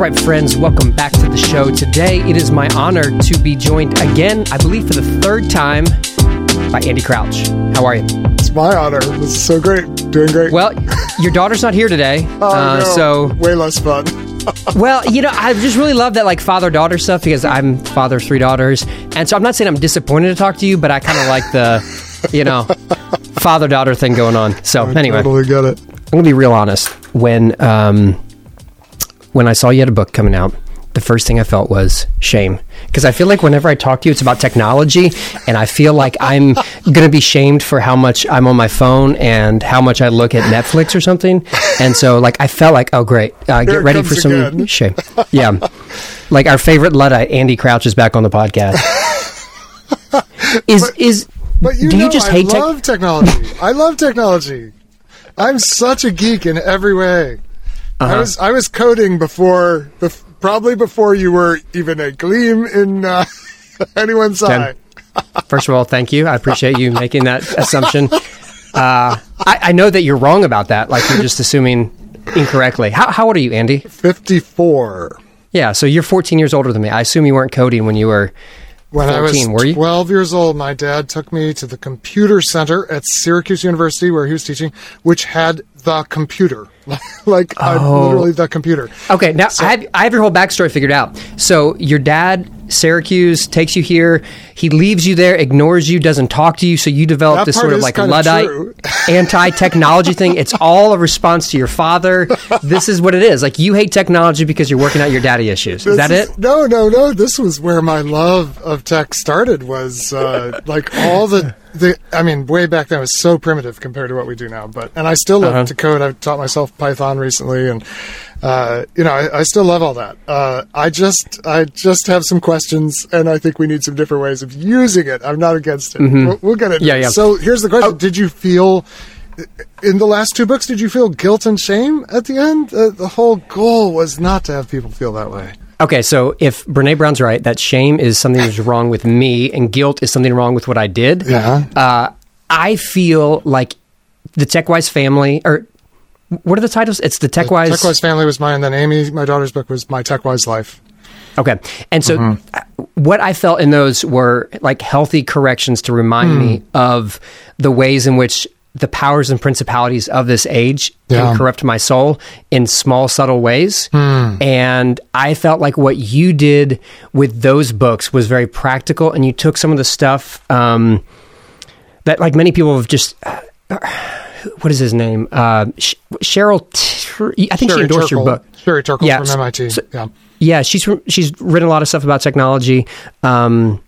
All right, friends, welcome back to the show. Today, it is my honor to be joined again, I believe for the third time, by Andy Crouch. How are you? It's my honor. This is so great. Doing great. Well, your daughter's not here today, oh, uh, no. so way less fun. well, you know, I just really love that like father daughter stuff because I'm father of three daughters, and so I'm not saying I'm disappointed to talk to you, but I kind of like the, you know, father daughter thing going on. So I anyway, totally get it. I'm gonna be real honest. When um, when I saw you had a book coming out, the first thing I felt was shame because I feel like whenever I talk to you, it's about technology, and I feel like I'm gonna be shamed for how much I'm on my phone and how much I look at Netflix or something. And so, like, I felt like, oh great, uh, get ready for some again. shame. Yeah, like our favorite luddite, Andy Crouch, is back on the podcast. Is is But you do know, you just I hate tech? love technology. I love technology. I'm such a geek in every way. Uh-huh. I was I was coding before, bef- probably before you were even a gleam in uh, anyone's eye. First of all, thank you. I appreciate you making that assumption. Uh, I, I know that you're wrong about that. Like you're just assuming incorrectly. How, how old are you, Andy? Fifty-four. Yeah, so you're 14 years older than me. I assume you weren't coding when you were. When I was were you? 12 years old, my dad took me to the computer center at Syracuse University where he was teaching, which had the computer. like, Oh. literally the computer. Okay, now I, have, I have your whole backstory figured out. So your dad, Syracuse, takes you here. He leaves you there, ignores you, doesn't talk to you. So you develop this sort of like luddite, anti-technology thing. It's all a response to your father. This is what it is. Like you hate technology because you're working out your daddy issues. Is that it? No, no, no. This was where my love of tech started. Was uh, like all the the. I mean, way back then it was so primitive compared to what we do now. But and I still love Uh-huh. to code. I've taught myself Python recently, and uh, you know, I, I still love all that. Uh, I just I just have some questions, and I think we need some different ways of using it. I'm not against it. We'll, we'll get it. Mm-hmm. Yeah, yeah. So here's the question: Did you feel? In the last two books, did you feel guilt and shame at the end? Uh, the whole goal was not to have people feel that way. Okay, so if Brene Brown's right, that shame is something that's wrong with me, and guilt is something wrong with what I did. Yeah. Uh, I feel like the TechWise family, or what are the titles? It's the TechWise. TechWise Family was mine, and then Amy, my daughter's book, was my TechWise Life. Okay, and so Mm-hmm. uh, what I felt in those were like healthy corrections to remind me Hmm. of the ways in which the powers and principalities of this age Yeah. can corrupt my soul in small, subtle ways. Hmm. And I felt like what you did with those books was very practical, and you took some of the stuff um, that, like many people have just. Uh, what is his name? Uh, Sh- Cheryl. T- I think she Sherry endorsed your book. Sherry Turkle Yeah, from MIT. so- yeah. Yeah, she's she's written a lot of stuff about technology. Um,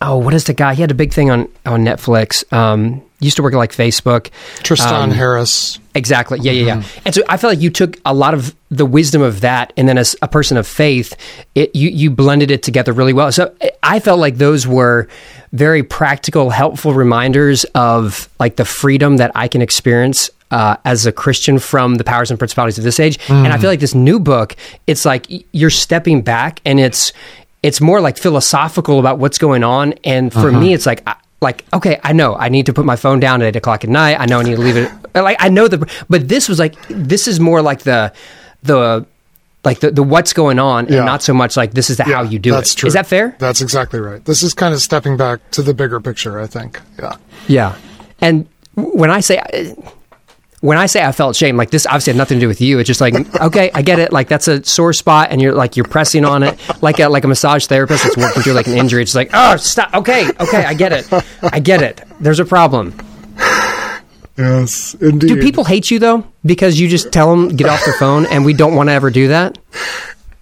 oh, what is the guy? He had a big thing on on Netflix. Um, used to work at like Facebook. Tristan Um, Harris. Exactly. Yeah, yeah, yeah. And so I feel like you took a lot of the wisdom of that, and then as a person of faith, it you you blended it together really well. So I felt like those were very practical, helpful reminders of like the freedom that I can experience. Uh, as a Christian from the powers and principalities of this age, and I feel like this new book, it's like you're stepping back, and it's it's more like philosophical about what's going on. And for me, it's like I- like okay, I know I need to put my phone down at eight o'clock at night. I know I need to leave it. Like I know the, but this was like this is more like the the like the, the what's going on, Yeah. and not so much like this is the how you do that's it. True. Is that fair? That's exactly right. This is kind of stepping back to the bigger picture, I think. Yeah. Yeah. And when I say when I say I felt shame, like this obviously had nothing to do with you. It's just like okay, I get it. Like that's a sore spot, and you're like you're pressing on it, like a like a massage therapist that's working through like an injury. It's like oh stop. Okay, okay, I get it. I get it. There's a problem. Yes, indeed. Do people hate you though because you just tell them get off their phone, and we don't want to ever do that?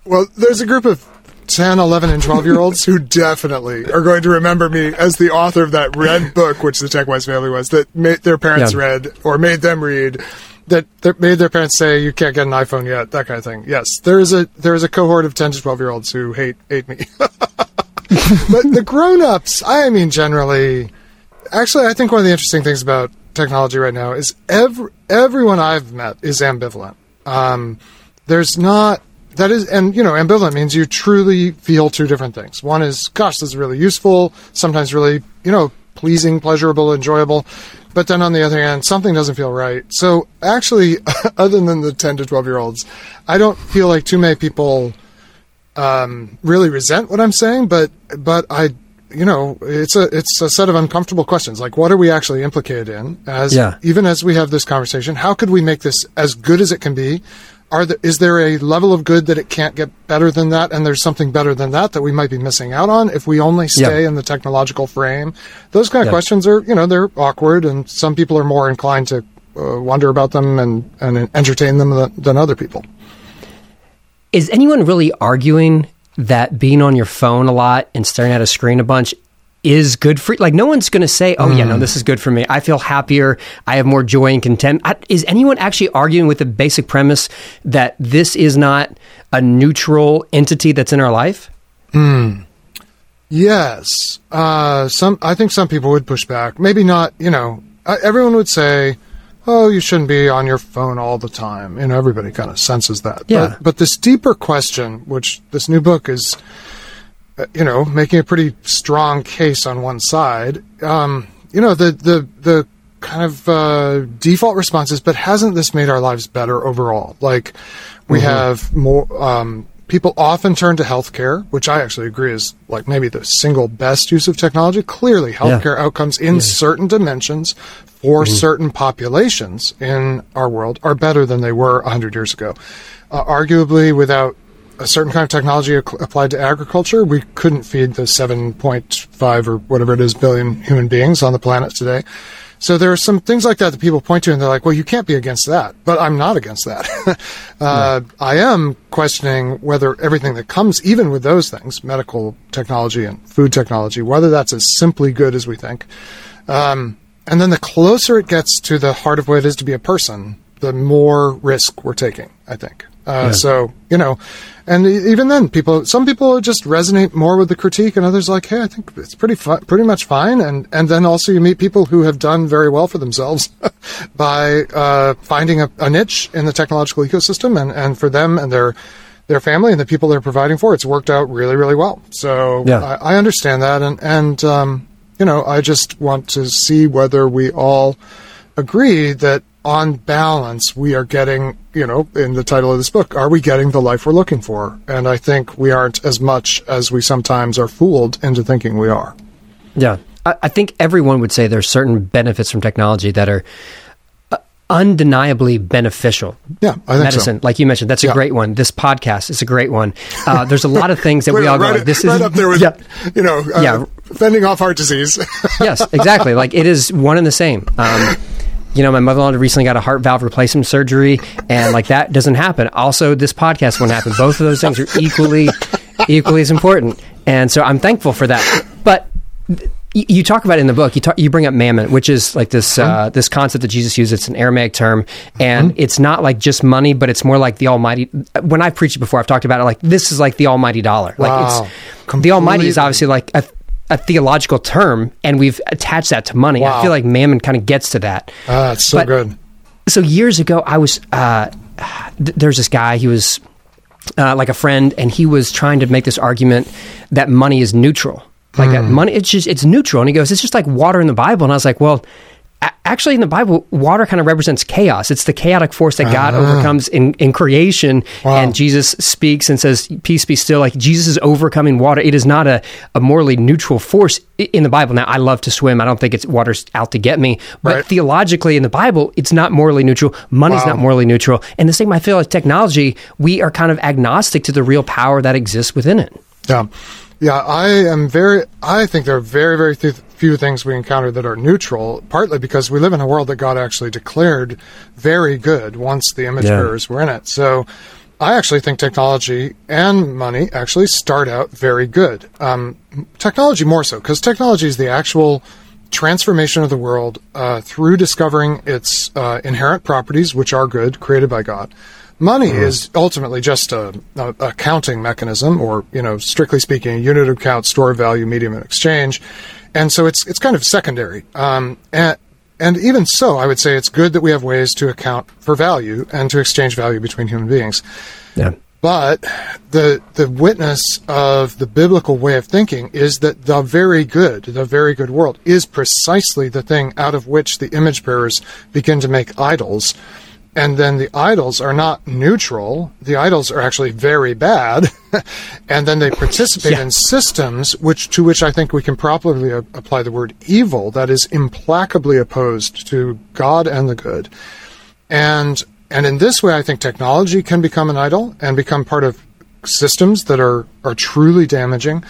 Well, there's a group of 10, 11, and 12 year olds who definitely are going to remember me as the author of that red book, which the TechWise family was, that made their parents Yeah. read or made them read. That, that made their parents say you can't get an iPhone yet, that kind of thing. Yes, there is a there is a cohort of ten to twelve year olds who hate hate me. but the grown ups, I mean, generally, actually, I think one of the interesting things about technology right now is every everyone I've met is ambivalent. Um, there's not that is, and you know, ambivalent means you truly feel two different things. One is, gosh, this is really useful. Sometimes really, you know, pleasing, pleasurable, enjoyable. but then on the other hand, something doesn't feel right. So actually, other than the 10 to 12 year olds, I don't feel like too many people um, really resent what I'm saying, but but I you know it's a it's a set of uncomfortable questions like what are we actually implicated in as Yeah. even as we have this conversation how could we make this as good as it can be are there, is there a level of good that it can't get better than that and there's something better than that that we might be missing out on if we only stay Yeah. in the technological frame those kind of Yeah. questions are you know they're awkward and some people are more inclined to uh, wonder about them and, and entertain them than, than other people Is anyone really arguing that being on your phone a lot and staring at a screen a bunch is good for like no one's going to say oh yeah no Mm. this is good for me i feel happier i have more joy and content I, is anyone actually arguing with the basic premise that this is not a neutral entity that's in our life Yes, uh, some. I think some people would push back. Maybe not. You know, everyone would say, "Oh, you shouldn't be on your phone all the time." You know, everybody kind of senses that. Yeah. But, but this deeper question, which this new book is, you know, making a pretty strong case on one side. Um, you know, the the the kind of uh, default responses, but hasn't this made our lives better overall? Like, we have more. Um, people often turn to healthcare, which I actually agree is like maybe the single best use of technology. Clearly, healthcare outcomes in certain dimensions for certain populations in our world are better than they were 100 years ago. Uh, arguably, without a certain kind of technology applied to agriculture, we couldn't feed the 7.5 or whatever it is billion human beings on the planet today. So there are some things like that that people point to, and they're like, "Well, you can't be against that." But I'm not against that. uh, I am questioning whether everything that comes, even with those things, medical technology and food technology, whether that's as simply good as we think. Um, and then the closer it gets to the heart of what it is to be a person, the more risk we're taking. I think. Uh, So you know, and even then, people, some people just resonate more with the critique, and others like, hey, I think it's pretty, fi- pretty much fine. And and then also you meet people who have done very well for themselves by uh, finding a, a niche in the technological ecosystem, and and for them and their their family and the people they're providing for, it's worked out really, really well. So Yeah. I, I understand that, and and um, you know, I just want to see whether we all agree that on balance we are getting, you know, in the title of this book, are we getting the life we're looking for? And I think we aren't as much as we sometimes are fooled into thinking we are. Yeah. I, I think everyone would say there's certain benefits from technology that are uh, undeniably beneficial. Yeah, I think Medicine, so. like you mentioned, that's a Yeah. great one. This podcast is a great one. Uh, there's a lot of things that we all go right, like, this right is up there with, yeah, you know, uh, Yeah. fending off heart disease. yes, exactly. Like it is one and the same. Um, you know, my mother-in-law recently got a heart valve replacement surgery, and like that doesn't happen. Also, this podcast won't happen. Both of those things are equally, equally as important, and so I'm thankful for that. But y- you talk about it in the book. You talk, you bring up mammon, which is like this uh, this concept that Jesus used. It's an Aramaic term, and it's not like just money, but it's more like the Almighty. When I've preached it before, I've talked about it like this is like the Almighty dollar. Like Wow. it's the Almighty is obviously like a, a theological term, and we've attached that to money. I feel like Mammon kind of gets to that. Ah, it's so But- good. So years ago, I was uh, th- there's this guy. He was uh, like a friend, and he was trying to make this argument that money is neutral. Like that money, it's just it's neutral. And he goes, it's just like water in the Bible. And I was like, well. Actually, in the Bible, water kind of represents chaos. It's the chaotic force that God ah. overcomes in, in creation. Wow. And Jesus speaks and says, Peace be still. Like Jesus is overcoming water. It is not a, a morally neutral force in the Bible. Now, I love to swim. I don't think it's water's out to get me. But Right. theologically, in the Bible, it's not morally neutral. Money's Wow. not morally neutral. And the same I feel like technology, we are kind of agnostic to the real power that exists within it. Yeah. Yeah, I am very, I think there are very, very th- few things we encounter that are neutral, partly because we live in a world that God actually declared very good once the image Yeah. bearers were in it. So I actually think technology and money actually start out very good. Um, technology more so, because technology is the actual transformation of the world uh, through discovering its uh, inherent properties, which are good, created by God. Money is ultimately just a, a, a counting mechanism, or you know, strictly speaking, a unit of count, store of value, medium of exchange, and so it's it's kind of secondary. Um, and and even so, I would say it's good that we have ways to account for value and to exchange value between human beings. Yeah. But the the witness of the biblical way of thinking is that the very good, the very good world, is precisely the thing out of which the image bearers begin to make idols. And then the idols are not neutral. The idols are actually very bad. and then they participate yeah. in systems which, to which I think we can properly a- apply the word evil, that is implacably opposed to God and the good. And and in this way, I think technology can become an idol and become part of systems that are, are truly damaging.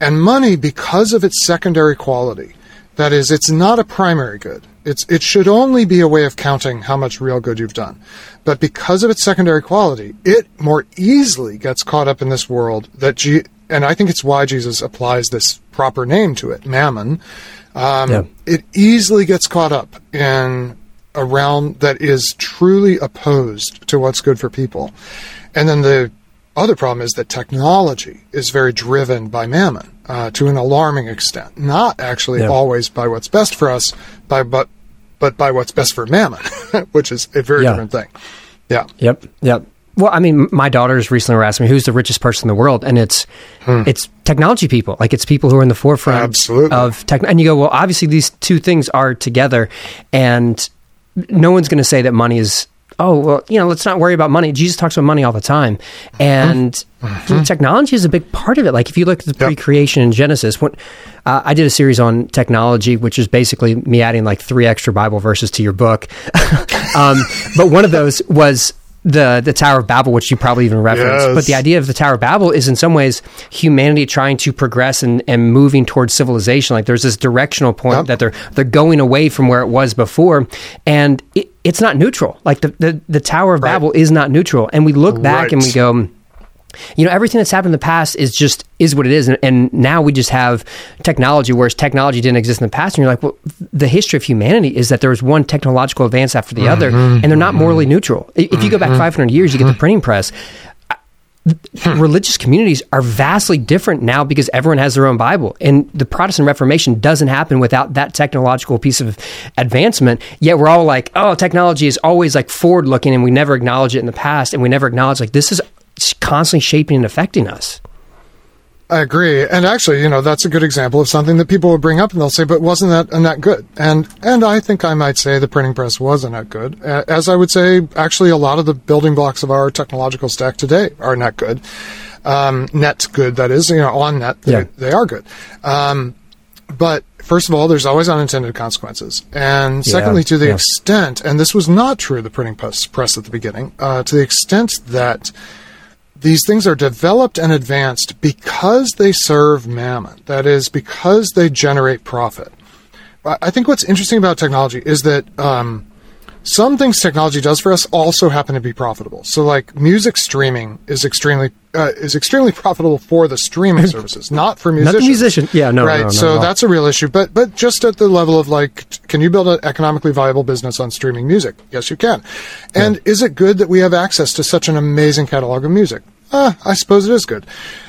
And money, because of its secondary quality, that is, it's not a primary good. It's, it should only be a way of counting how much real good you've done. But because of its secondary quality, it more easily gets caught up in this world that, G- and I think it's why Jesus applies this proper name to it, mammon. Um, yeah. It easily gets caught up in a realm that is truly opposed to what's good for people. And then the other problem is that technology is very driven by mammon uh, to an alarming extent, not actually yeah. always by what's best for us, by but but by what's best for mammon, which is a very yeah. different thing. Yeah. Yep. Yep. Well, I mean, my daughters recently were asking me who's the richest person in the world, and it's hmm. it's technology people. Like it's people who are in the forefront Absolutely. of tech. And you go, well, obviously these two things are together, and no one's going to say that money is oh well you know let's not worry about money jesus talks about money all the time and mm-hmm. technology is a big part of it like if you look at the yep. pre-creation in genesis what uh, i did a series on technology which is basically me adding like three extra bible verses to your book um, but one of those was the the Tower of Babel, which you probably even referenced. Yes. But the idea of the Tower of Babel is in some ways humanity trying to progress and, and moving towards civilization. Like there's this directional point yep. that they're they're going away from where it was before, and it, it's not neutral. Like the, the, the Tower of right. Babel is not neutral. And we look back right. and we go you know everything that's happened in the past is just is what it is and, and, now we just have technology whereas technology didn't exist in the past and you're like well the history of humanity is that there was one technological advance after the mm-hmm, other and they're not morally neutral if mm-hmm, you go back mm-hmm. 500 years you get the mm-hmm. printing press Hmm. religious communities are vastly different now because everyone has their own Bible. And the Protestant Reformation doesn't happen without that technological piece of advancement. Yet we're all like, oh, technology is always like forward looking and we never acknowledge it in the past and we never acknowledge like this is constantly shaping and affecting us. I agree, and actually, you know, that's a good example of something that people will bring up, and they'll say, "But wasn't that that good?" And and I think I might say the printing press wasn't that good, as I would say, actually, a lot of the building blocks of our technological stack today are not good. Um, net good, that is, you know, on net, they, yeah. they are good. Um, but first of all, there's always unintended consequences, and secondly, yeah, to the yeah. extent, and this was not true of the printing press, press at the beginning, uh, to the extent that these things are developed and advanced because they serve mammon. That is, because they generate profit. I think what's interesting about technology is that um, some things technology does for us also happen to be profitable. So, like music streaming is extremely uh, is extremely profitable for the streaming services, not for musicians. Not the musician, yeah, no, right. No, no, so no. that's a real issue. But but just at the level of like, can you build an economically viable business on streaming music? Yes, you can. And yeah. is it good that we have access to such an amazing catalog of music? Uh, I suppose it is good.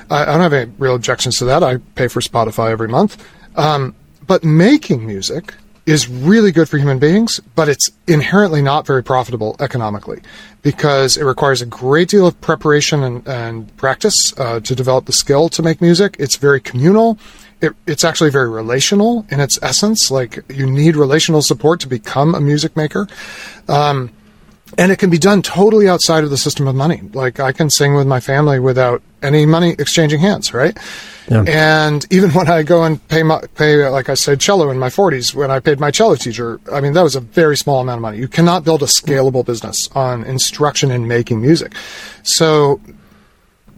I, I, don't have any real objections to that. I pay for Spotify every month. Um, but making music is really good for human beings, but it's inherently not very profitable economically because it requires a great deal of preparation and, and practice uh, to develop the skill to make music. It's very communal. It, it's actually very relational in its essence. Like you need relational support to become a music maker. Um, and it can be done totally outside of the system of money. Like I can sing with my family without any money exchanging hands, right? Yeah. And even when I go and pay my pay, like I said, cello in my 40s, when I paid my cello teacher, I mean that was a very small amount of money. You cannot build a scalable business on instruction and making music. So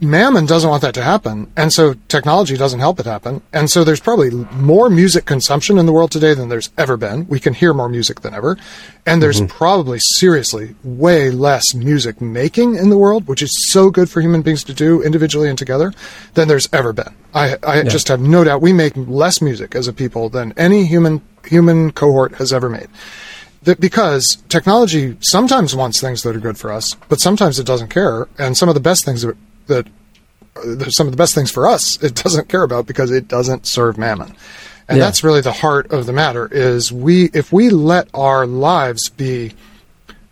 Mammon doesn't want that to happen, and so technology doesn't help it happen. And so there's probably more music consumption in the world today than there's ever been. We can hear more music than ever. And there's mm-hmm. probably seriously way less music making in the world, which is so good for human beings to do individually and together, than there's ever been. I, I yeah. just have no doubt we make less music as a people than any human human cohort has ever made that because technology sometimes wants things that are good for us, but sometimes it doesn't care. And some of the best things that that some of the best things for us it doesn't care about because it doesn't serve mammon and yeah. that's really the heart of the matter is we if we let our lives be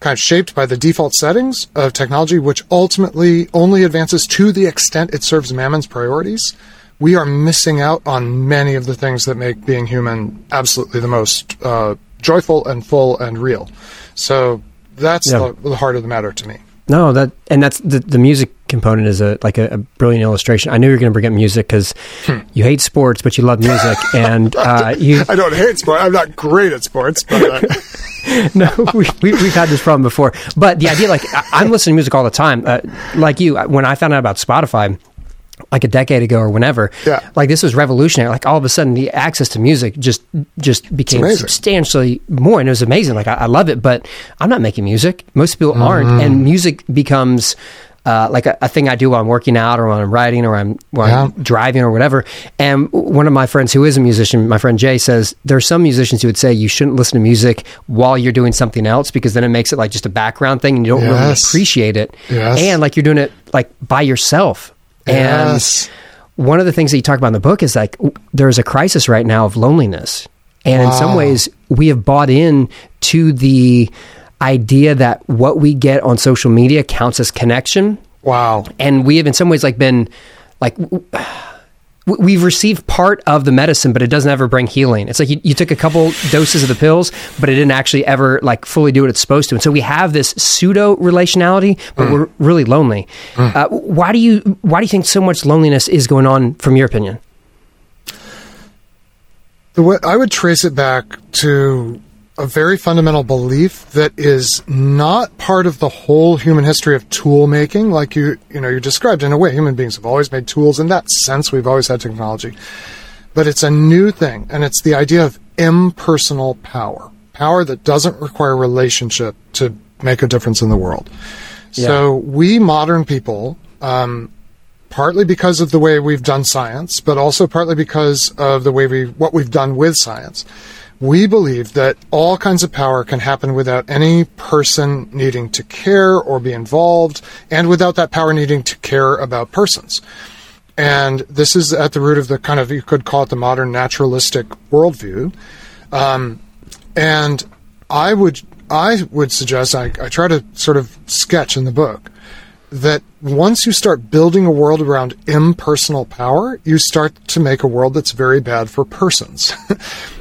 kind of shaped by the default settings of technology, which ultimately only advances to the extent it serves Mammon's priorities, we are missing out on many of the things that make being human absolutely the most uh, joyful and full and real. So that's Yeah. the, the heart of the matter to me. No, that and that's the the music component is a like a, a brilliant illustration. I knew you were going to bring up music because you hate sports, but you love music, and uh, you I don't hate sports. I'm not great at sports, but uh, no, we, we, we've had this problem before. But the idea, like, I, I'm listening to music all the time. Uh, like you, when I found out about Spotify, like a decade ago or whenever, Yeah. like this was revolutionary. Like all of a sudden, the access to music just just became substantially more, and it was amazing. Like I, I love it, but I'm not making music. Most people aren't, Mm-hmm. and music becomes. Uh, like a, a thing I do while I'm working out or when I'm writing or I'm, while I'm driving or whatever. And one of my friends who is a musician, my friend Jay, says there are some musicians who would say you shouldn't listen to music while you're doing something else because then it makes it like just a background thing and you don't really appreciate it. Yes. And like you're doing it like by yourself. Yes. And one of the things that you talk about in the book is like there's a crisis right now of loneliness. And in some ways, we have bought in to the idea that what we get on social media counts as connection. Wow. and we have in some ways like been like we've received part of the medicine but it doesn't ever bring healing. It's like you, you took a couple doses of the pills but it didn't actually ever like fully do what it's supposed to. And so we have this pseudo relationality but we're really lonely. Uh, why do you why do you think so much loneliness is going on from your opinion? I would trace it back to a very fundamental belief that is not part of the whole human history of tool making, like you you know you described. In a way, human beings have always made tools. In that sense, we've always had technology, but it's a new thing, and it's the idea of impersonal power, power that doesn't require relationship to make a difference in the world. So we modern people. Um, partly because of the way we've done science, but also partly because of the way we what we've done with science. We believe that all kinds of power can happen without any person needing to care or be involved, and without that power needing to care about persons. And this is at the root of the kind of you could call it the modern naturalistic worldview. Um, and I would I would suggest I, I try to sort of sketch in the book that once you start building a world around impersonal power, you start to make a world that's very bad for persons.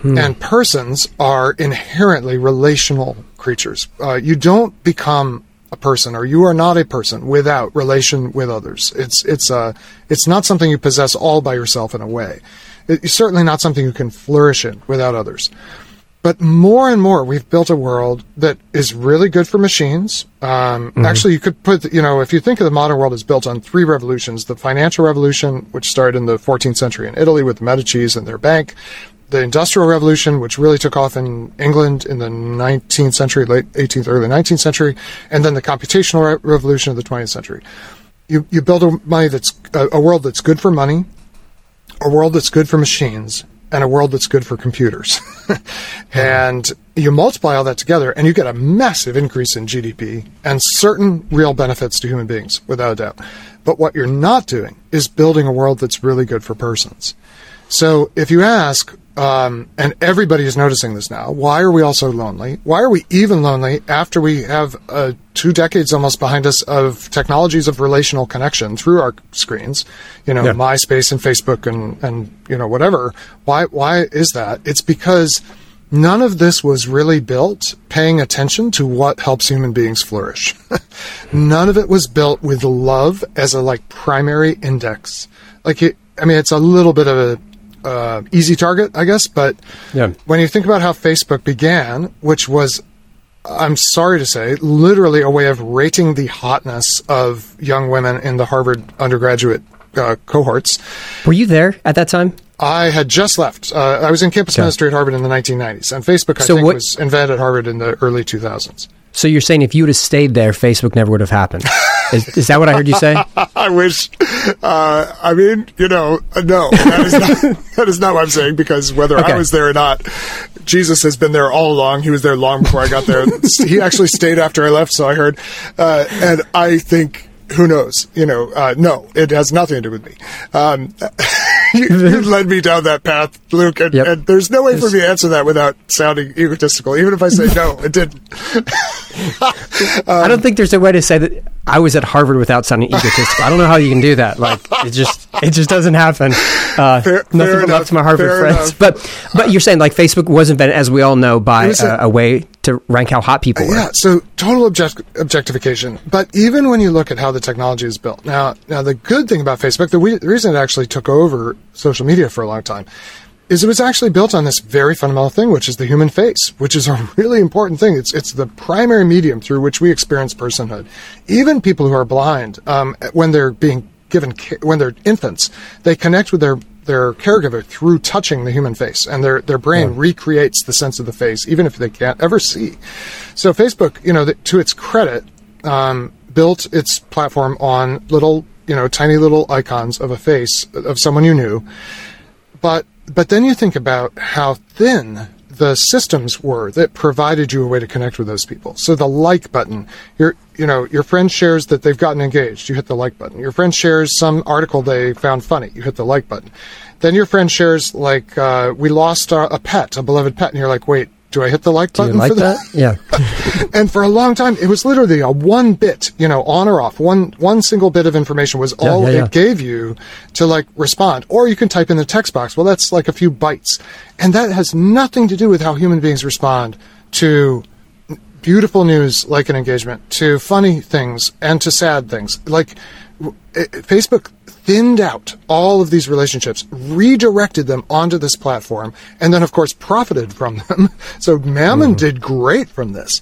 And persons are inherently relational creatures. Uh, you don't become a person or you are not a person without relation with others. It's, it's, uh, it's not something you possess all by yourself in a way. It's certainly not something you can flourish in without others. But more and more, we've built a world that is really good for machines. Um, Actually, you could put, you know, if you think of the modern world as built on three revolutions the financial revolution, which started in the 14th century in Italy with the Medicis and their bank, the industrial revolution, which really took off in England in the 19th century, late 18th, early 19th century, and then the computational re- revolution of the 20th century. You, you build a money that's a, a world that's good for money, a world that's good for machines and a world that's good for computers. and you multiply all that together and you get a massive increase in GDP and certain real benefits to human beings, without a doubt. But what you're not doing is building a world that's really good for persons. So if you ask, um, and everybody is noticing this now, why are we all so lonely? Why are we even lonely after we have uh, two decades almost behind us of technologies of relational connection through our screens? You know, Yeah. MySpace and Facebook and, and you know whatever. Why why is that? It's because none of this was really built paying attention to what helps human beings flourish. none of it was built with love as a like primary index. Like it, I mean, it's a little bit of a uh, easy target, I guess. But Yeah. when you think about how Facebook began, which was I'm sorry to say, literally a way of rating the hotness of young women in the Harvard undergraduate uh, cohorts. were you there at that time I had just left. Uh, I was in campus Okay. ministry at Harvard in the 1990s, and Facebook, I So think, what- was invented at Harvard in the early 2000s. so you're saying if you would have stayed there facebook never would have happened is, is that what i heard you say I wish. Uh, I mean, you know, no, that is not, that is not what I'm saying. Because whether Okay. I was there or not, Jesus has been there all along. He was there long before I got there. he actually stayed after I left, so I heard. Uh, and I think, who knows? You know, uh, no, it has nothing to do with me. Um, you, you led me down that path, Luke, and, Yep. and there's no way for me to answer that without sounding egotistical, even if I say no, it didn't. I don't think there's a way to say that I was at Harvard without sounding egotistical. I don't know how you can do that. Like it just it just doesn't happen. Uh, Fair- nothing fair enough. to my Harvard friends. enough. But but you're saying like Facebook was invented, as we all know, by a, a- a way to rank how hot people were. Yeah, so total object- objectification. But even when you look at how the technology is built, now, now the good thing about Facebook, the, we- the reason it actually took over social media for a long time, is it was actually built on this very fundamental thing, which is the human face, which is a really important thing. It's it's the primary medium through which we experience personhood. Even people who are blind, um, when they're being given ca- when they're infants, they connect with their their caregiver through touching the human face, and their their brain recreates the sense of the face, even if they can't ever see. So Facebook, you know, th- to its credit, um, built its platform on little, you know, tiny little icons of a face of someone you knew, but but then you think about how thin the systems were that provided you a way to connect with those people. So the like button, your you know your friend shares that they've gotten engaged, you hit the like button. Your friend shares some article they found funny, you hit the like button. Then your friend shares like uh, we lost a, a pet, a beloved pet, and you're like, wait. Do I hit the like Do you button like for that? Yeah. and for a long time, it was literally a one bit, you know, on or off. One one single bit of information was all yeah, yeah. it gave you to like respond. Or you can type in the text box. Well, that's like a few bytes, and that has nothing to do with how human beings respond to beautiful news like an engagement, to funny things, and to sad things. Like it- Facebook thinned out all of these relationships, redirected them onto this platform, and then, of course, profited from them. So Mammon mm. did great from this.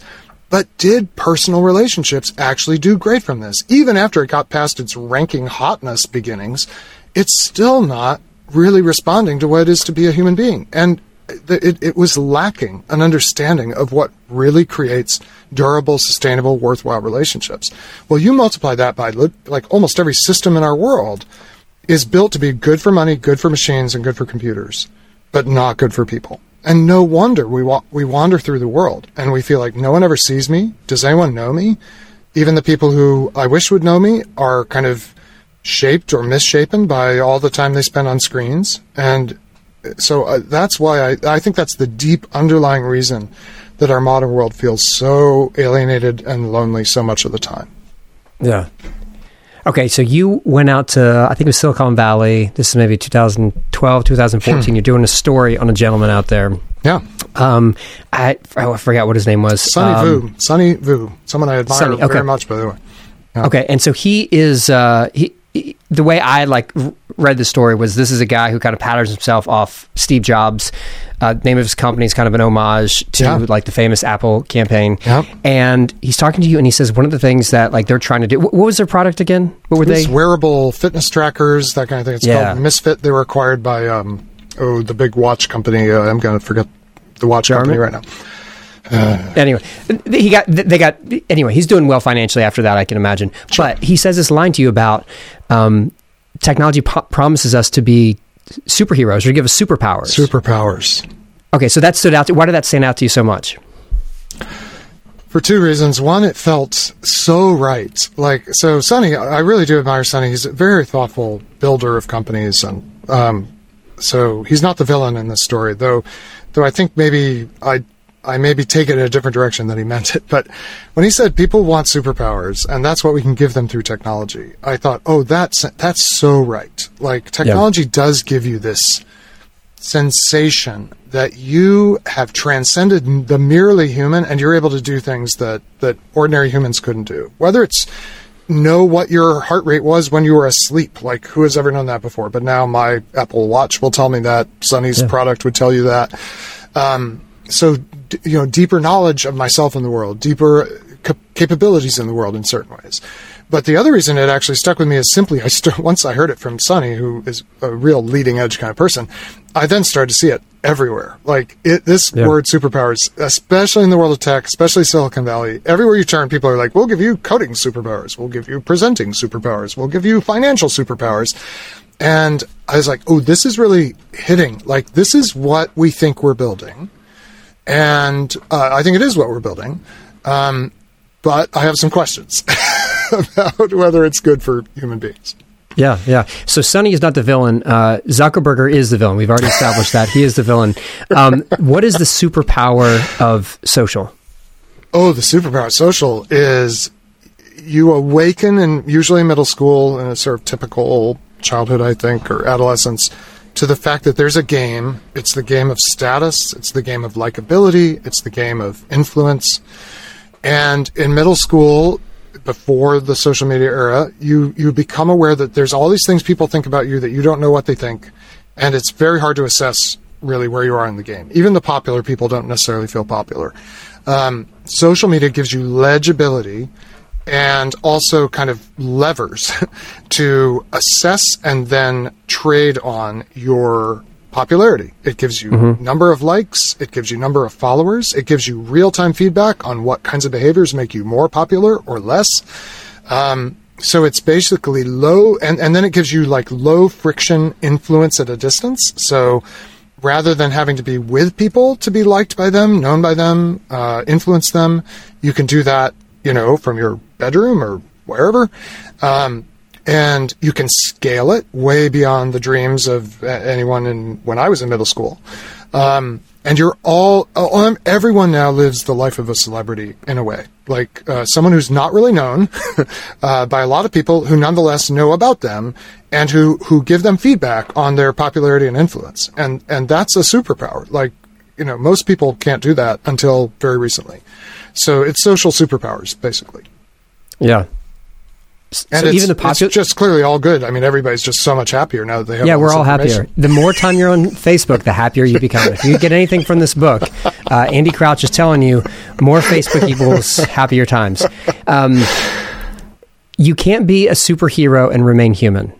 But did personal relationships actually do great from this? Even after it got past its ranking hotness beginnings, it's still not really responding to what it is to be a human being. And it, it was lacking an understanding of what really creates durable, sustainable, worthwhile relationships. Well, you multiply that by like almost every system in our world is built to be good for money, good for machines, and good for computers, but not good for people. And no wonder we wa- we wander through the world and we feel like no one ever sees me. Does anyone know me? Even the people who I wish would know me are kind of shaped or misshapen by all the time they spend on screens. And so uh, that's why I, I think that's the deep underlying reason that our modern world feels so alienated and lonely so much of the time. Yeah. Okay, so you went out to I think it was Silicon Valley. This is maybe 2012, 2014. You're doing a story on a gentleman out there. Yeah. Um, I, I forgot what his name was. Sonny Um, Vu. Sonny Vu. Someone I admire okay. very much, by the way. Okay, and so he is uh, he- the way I like read the story was this is a guy who kind of patterns himself off Steve Jobs. Uh, name of his company is kind of an homage to Yeah. like the famous Apple campaign. Yep. And he's talking to you, and he says one of the things that like they're trying to do. What, what was their product again? What were they? Wearable fitness trackers, that kind of thing. It's Yeah. called Misfit. They were acquired by um, oh the big watch company. Uh, I'm going to forget the watch Garmin? company right now. anyway, he got they got anyway. He's doing well financially after that, I can imagine. But he says this line to you about um, technology po- promises us to be superheroes or give us superpowers. Superpowers. okay, so that stood out. To, why did that stand out to you so much? For two reasons. One, it felt so right. Like, so Sonny, I really do admire Sonny. He's a very thoughtful builder of companies. And, um, so he's not the villain in this story, though, though I think maybe I, I maybe take it in a different direction than he meant it. But when he said people want superpowers and that's what we can give them through technology, I thought, oh, that's, that's so right. Like, technology does give you this, sensation that you have transcended the merely human and you're able to do things that, that ordinary humans couldn't do. Whether it's know what your heart rate was when you were asleep, like who has ever known that before? But now my Apple Watch will tell me that. Sonny's product would tell you that. Um, so, d- you know, deeper knowledge of myself in the world, deeper cap- capabilities in the world in certain ways. But the other reason it actually stuck with me is simply I st- once I heard it from Sonny, who is a real leading edge kind of person. I then started to see it everywhere. Like it, this Yeah. word superpowers, especially in the world of tech, especially Silicon Valley. Everywhere you turn, people are like, "We'll give you coding superpowers. We'll give you presenting superpowers. We'll give you financial superpowers." And I was like, "Oh, this is really hitting. Like this is what we think we're building." And uh, I think it is what we're building. Um, but I have some questions about whether it's good for human beings. Yeah, yeah. So Sonny is not the villain. Uh, Zuckerberger is the villain. We've already established that he is the villain. Um, what is the superpower of social? Oh, the superpower of social is you awaken in usually middle school in a sort of typical childhood, I think, or adolescence, to the fact that there's a game. It's the game of status. It's the game of likability. It's the game of influence. And in middle school, before the social media era, you you become aware that there's all these things people think about you that you don't know what they think, and it's very hard to assess really where you are in the game. Even the popular people don't necessarily feel popular. Um, social media gives you legibility and also kind of levers to assess and then trade on your popularity. It gives you mm-hmm. number of likes, it gives you number of followers, it gives you real-time feedback on what kinds of behaviors make you more popular or less. Um, so it's basically low, and, and then it gives you like low friction influence at a distance. So rather than having to be with people to be liked by them, known by them, uh, influence them, you can do that, you know, from your bedroom or wherever. Um, and you can scale it way beyond the dreams of anyone in when I was in middle school. Um, and you're all, all, everyone now lives the life of a celebrity in a way, like uh, someone who's not really known uh, by a lot of people who nonetheless know about them and who who give them feedback on their popularity and influence, and and that's a superpower. Like you know, most people can't do that until very recently. So it's social superpowers, basically. Yeah, and so even the popular, it's just clearly all good. I mean, everybody's just so much happier now that they have. Yeah, all we're all happier. The more time you're on Facebook, the happier you become. If you get anything from this book, uh, Andy Crouch is telling you more Facebook equals happier times. Um, you can't be a superhero and remain human.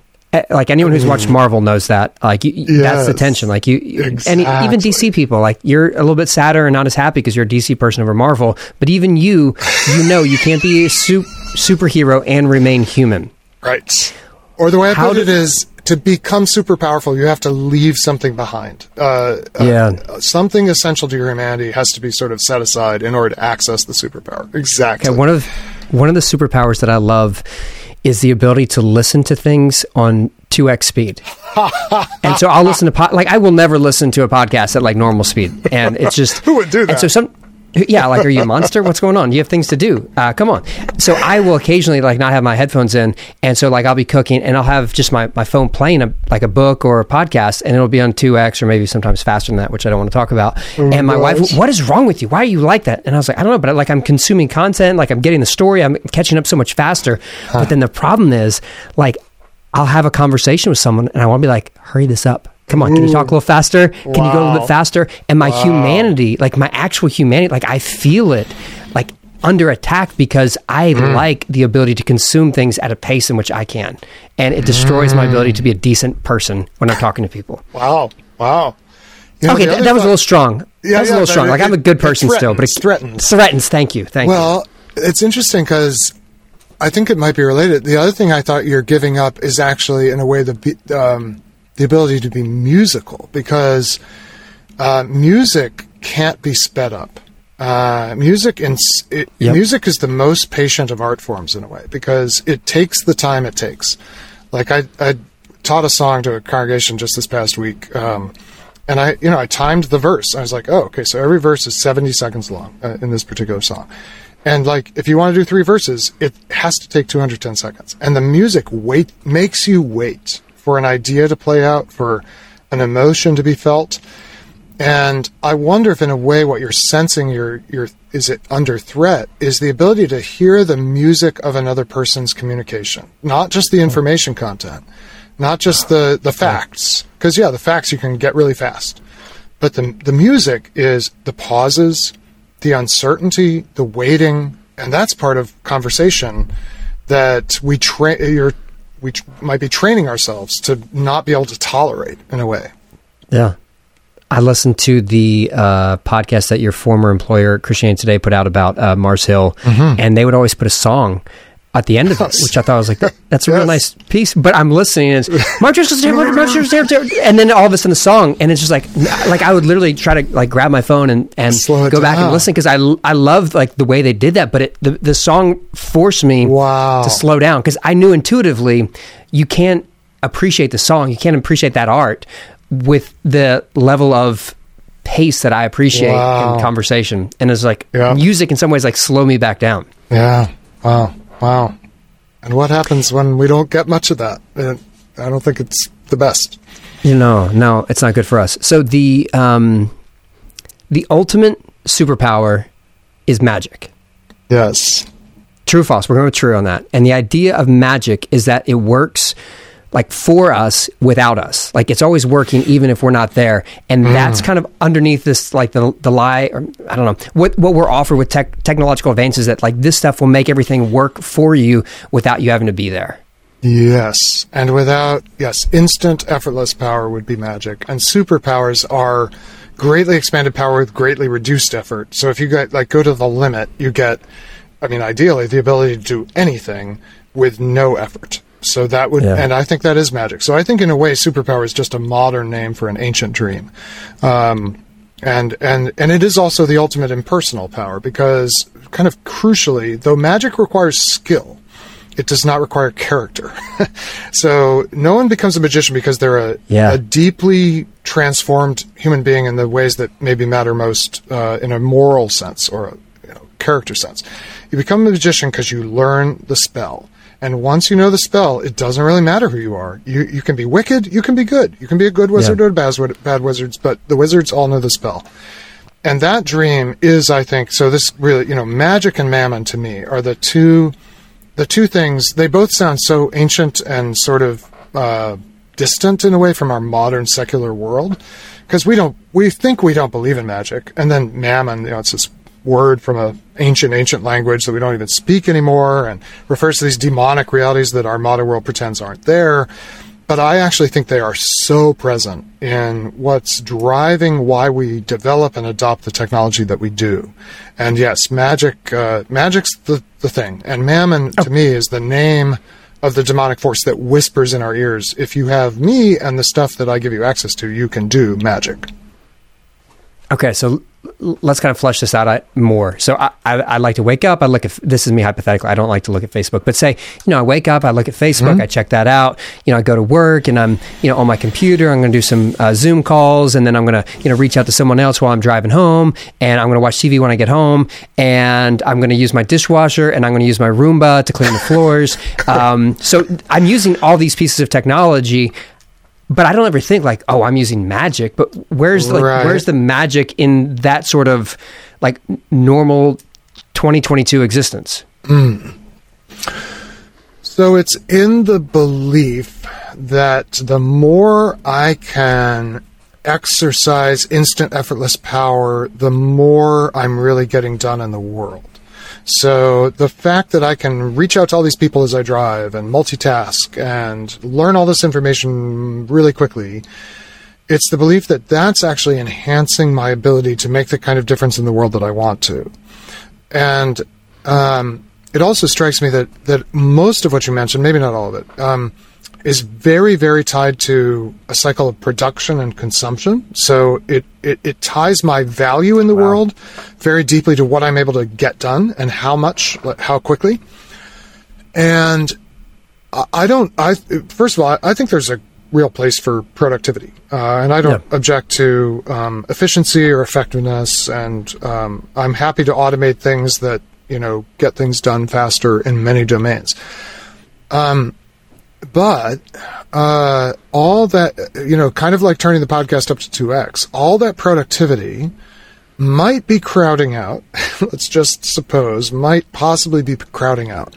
Like anyone who's watched Marvel knows that. Like you, yes, that's the tension. Like you, exactly. and even DC people, like you're a little bit sadder and not as happy because you're a DC person over Marvel. But even you, you know, you can't be a su- superhero and remain human. Right. Or the way I How put it is to become super powerful, you have to leave something behind. Uh, uh yeah. Uh, something essential to your humanity has to be sort of set aside in order to access the superpower. Exactly. Okay, one of one of the superpowers that I love is the ability to listen to things on 2x speed. and so I'll listen to po- like I will never listen to a podcast at like normal speed, and it's just who would do that. And so some yeah, like, are you a monster? What's going on? You have things to do. Uh, come on. So I will occasionally like not have my headphones in, and so like I'll be cooking, and I'll have just my, my phone playing a, like a book or a podcast, and it'll be on two x or maybe sometimes faster than that, which I don't want to talk about. Oh, and my wife, what is wrong with you? Why are you like that? And I was like, I don't know, but like I'm consuming content, like I'm getting the story, I'm catching up so much faster. Huh. But then the problem is, like, I'll have a conversation with someone, and I want to be like, hurry this up Come on, can you talk a little faster? Can wow. you go a little bit faster? And my wow. humanity, like my actual humanity, like I feel it like under attack because I mm. like the ability to consume things at a pace in which I can. And it destroys mm. my ability to be a decent person when I'm talking to people. Wow. Wow. You know, okay, that, that was a little strong. Yeah, that was yeah, a little strong. It, like I'm a good person still, but it threatens. Threatens. Thank you. Thank well, you. Well, it's interesting because I think it might be related. The other thing I thought you're giving up is actually, in a way, the um, the ability to be musical because uh, music can't be sped up. Uh, music and it, yep. music is the most patient of art forms in a way because it takes the time it takes. Like I, I taught a song to a congregation just this past week, um, and I, you know, I timed the verse. I was like, oh, okay, so every verse is seventy seconds long uh, in this particular song. And like, if you want to do three verses, it has to take 210 seconds. And the music wait makes you wait for an idea to play out, for an emotion to be felt. And I wonder if, in a way, what you're sensing your your is it under threat is the ability to hear the music of another person's communication, not just the hmm. information content, not just the the facts. Because yeah, the facts you can get really fast, but the the music is the pauses, the uncertainty, the waiting, and that's part of conversation that we train. You're we might be training ourselves to not be able to tolerate in a way. Yeah. I listened to the uh, podcast that your former employer, Christianity Today, put out about uh, Mars Hill, mm-hmm. and they would always put a song at the end of it, which I thought was like that, that's a real nice piece. But I'm listening and it's Mark Driscoll's there, Mark Driscoll's there, and then all of a sudden the song, and it's just like like I would literally try to like grab my phone and and Slow go back and listen because I I loved like the way they did that, but it the the song forced me Wow. to slow down because I knew intuitively you can't appreciate the song, you can't appreciate that art with the level of pace that I appreciate Wow. in conversation, and it's like Yeah. music in some ways like slow me back down. Yeah. Wow. Wow. And what happens when we don't get much of that? I don't think it's the best. You know, no, it's not good for us. So the um, the ultimate superpower is magic. Yes. True or false? We're going with true on that. And the idea of magic is that it works like for us without us. Like it's always working even if we're not there. And mm. that's kind of underneath this like the the lie or I don't know. What what we're offered with tech, technological advances that like this stuff will make everything work for you without you having to be there. Yes. And without, yes, instant, effortless power would be magic. And superpowers are greatly expanded power with greatly reduced effort. So if you get, like, go to the limit, you get, I mean, ideally, the ability to do anything with no effort. So that would, Yeah. and I think that is magic. So I think in a way, superpower is just a modern name for an ancient dream. Um, and and and it is also the ultimate impersonal power because kind of crucially though magic requires skill it does not require character so no one becomes a magician because they're a, Yeah. a deeply transformed human being in the ways that maybe matter most uh, in a moral sense or a you know, character sense you become a magician because you learn the spell and once you know the spell, it doesn't really matter who you are. You you can be wicked, you can be good. You can be a good wizard Yeah. or a bad, bad wizards, but the wizards all know the spell. And that dream is, I think, so this really, you know, magic and mammon to me are the two, the two things. They both sound so ancient and sort of uh, distant in a way from our modern secular world, because we don't, we think we don't believe in magic, and then mammon, you know, it's this word from a ancient, ancient language that we don't even speak anymore, and refers to these demonic realities that our modern world pretends aren't there but I actually think they are so present in what's driving why we develop and adopt the technology that we do. And yes, magic, uh, magic's the, the thing. And mammon, to me, is the name of the demonic force that whispers in our ears. If you have me and the stuff that I give you access to, you can do magic. Okay, so let's kind of flesh this out more. So I, I, I like to wake up. I look at this is me hypothetically. I don't like to look at Facebook, but say you know I wake up, I look at Facebook, I check that out. You know I go to work and I'm you know on my computer. I'm going to do some uh, Zoom calls and then I'm going to you know reach out to someone else while I'm driving home and I'm going to watch TV when I get home and I'm going to use my dishwasher and I'm going to use my Roomba to clean the floors. um, so I'm using all these pieces of technology but I don't ever think like, oh, I'm using magic. But where's like Right. where's the magic in that sort of like normal 2022 existence? Hmm. So it's in the belief that the more I can exercise instant effortless power, the more I'm really getting done in the world. So the fact that I can reach out to all these people as I drive and multitask and learn all this information really quickly, it's the belief that that's actually enhancing my ability to make the kind of difference in the world that I want to. And um, it also strikes me that that most of what you mentioned, maybe not all of it, um, is very very tied to a cycle of production and consumption. So it it, it ties my value in the world very deeply to what I'm able to get done and how much, how quickly. And I- don't. I first of all, I, I think there's a real place for productivity, uh, and I don't Yeah. object to um, efficiency or effectiveness. And um, I'm happy to automate things that you know get things done faster in many domains. Um, but uh, all that you know, kind of like turning the podcast up to two x, all that productivity might be crowding out. let's just suppose might possibly be crowding out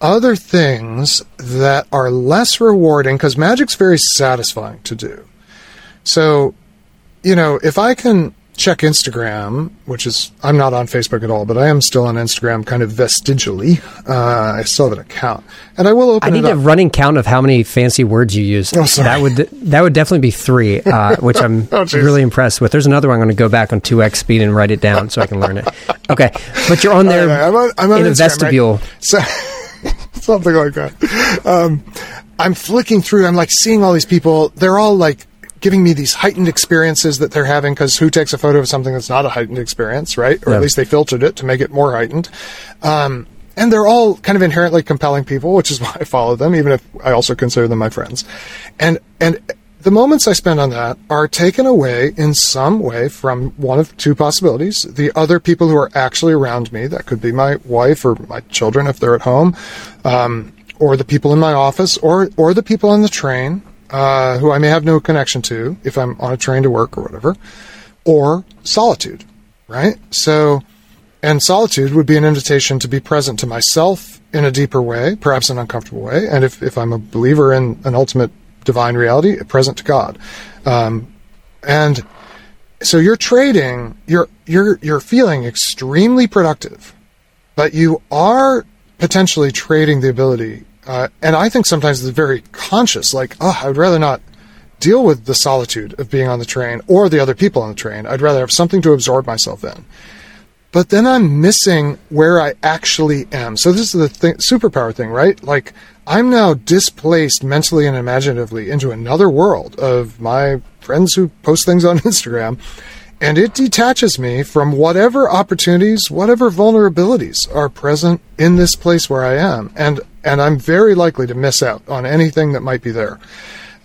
other things that are less rewarding because magic's very satisfying to do. So, you know, if I can check Instagram, which is I'm not on Facebook at all, but I am still on Instagram kind of vestigially. Uh, I still have an account, and I will open I need a running count of how many fancy words you use. Oh, sorry. That would that would definitely be three, uh, which I'm Oh, really impressed with. There's another one I'm going to go back on two x speed and write it down so I can learn it. Okay, but you're on there I'm on, I'm on in a Instagram, right? vestibule. So, something like that. Um, I'm flicking through. I'm like seeing all these people. They're all like giving me these heightened experiences that they're having because who takes a photo of something that's not a heightened experience, right? Or Yeah. at least they filtered it to make it more heightened. Um, and they're all kind of inherently compelling people, which is why I follow them, even if I also consider them my friends. And and the moments I spend on that are taken away in some way from one of two possibilities. The other people who are actually around me, that could be my wife or my children if they're at home, um, or the people in my office, or or the people on the train uh, who I may have no connection to if I'm on a train to work or whatever, or solitude, right? So, and solitude would be an invitation to be present to myself in a deeper way, perhaps an uncomfortable way, and if, if I'm a believer in an ultimate divine reality, present to God. Um, and so you're trading, you're, you're, you're feeling extremely productive, but you are potentially trading the ability, uh, and I think sometimes it's very conscious, like, oh, I would rather not deal with the solitude of being on the train or the other people on the train. I'd rather have something to absorb myself in. But then I'm missing where I actually am. So this is the superpower thing, right? Like I'm now displaced mentally and imaginatively into another world of my friends who post things on Instagram. And it detaches me from whatever opportunities, whatever vulnerabilities are present in this place where I am. And, and I'm very likely to miss out on anything that might be there.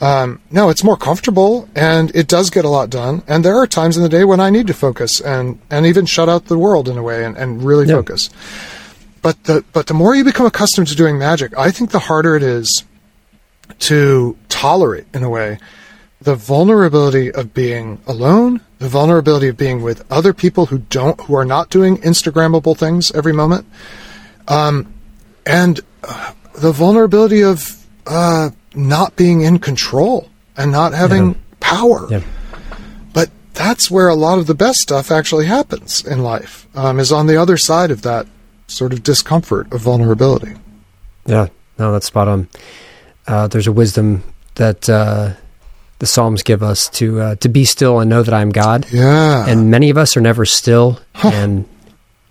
Um, no, it's more comfortable and it does get a lot done. And there are times in the day when I need to focus and, and even shut out the world in a way and, and really Yeah. focus. But the, but the more you become accustomed to doing magic, I think the harder it is to tolerate in a way the vulnerability of being alone, the vulnerability of being with other people who don't, who are not doing Instagrammable things every moment, um, and uh, the vulnerability of uh, not being in control and not having Yeah. power. Yeah. But that's where a lot of the best stuff actually happens in life. Um, is on the other side of that sort of discomfort of vulnerability. Yeah, no, that's spot on. Uh, there's a wisdom that uh, the Psalms give us to uh, to be still and know that I am God. Yeah. And many of us are never still, and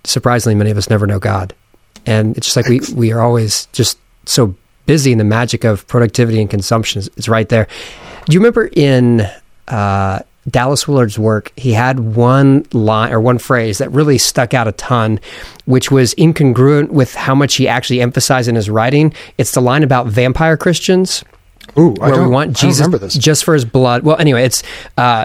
surprisingly, many of us never know God. And it's just like we we are always just so busy in the magic of productivity and consumption. is- It's right there. Do you remember in uh, Dallas Willard's work, he had one line or one phrase that really stuck out a ton, which was incongruent with how much he actually emphasized in his writing. It's the line about vampire Christians Ooh, I where don't, we want Jesus just for his blood. Well, anyway, it's uh,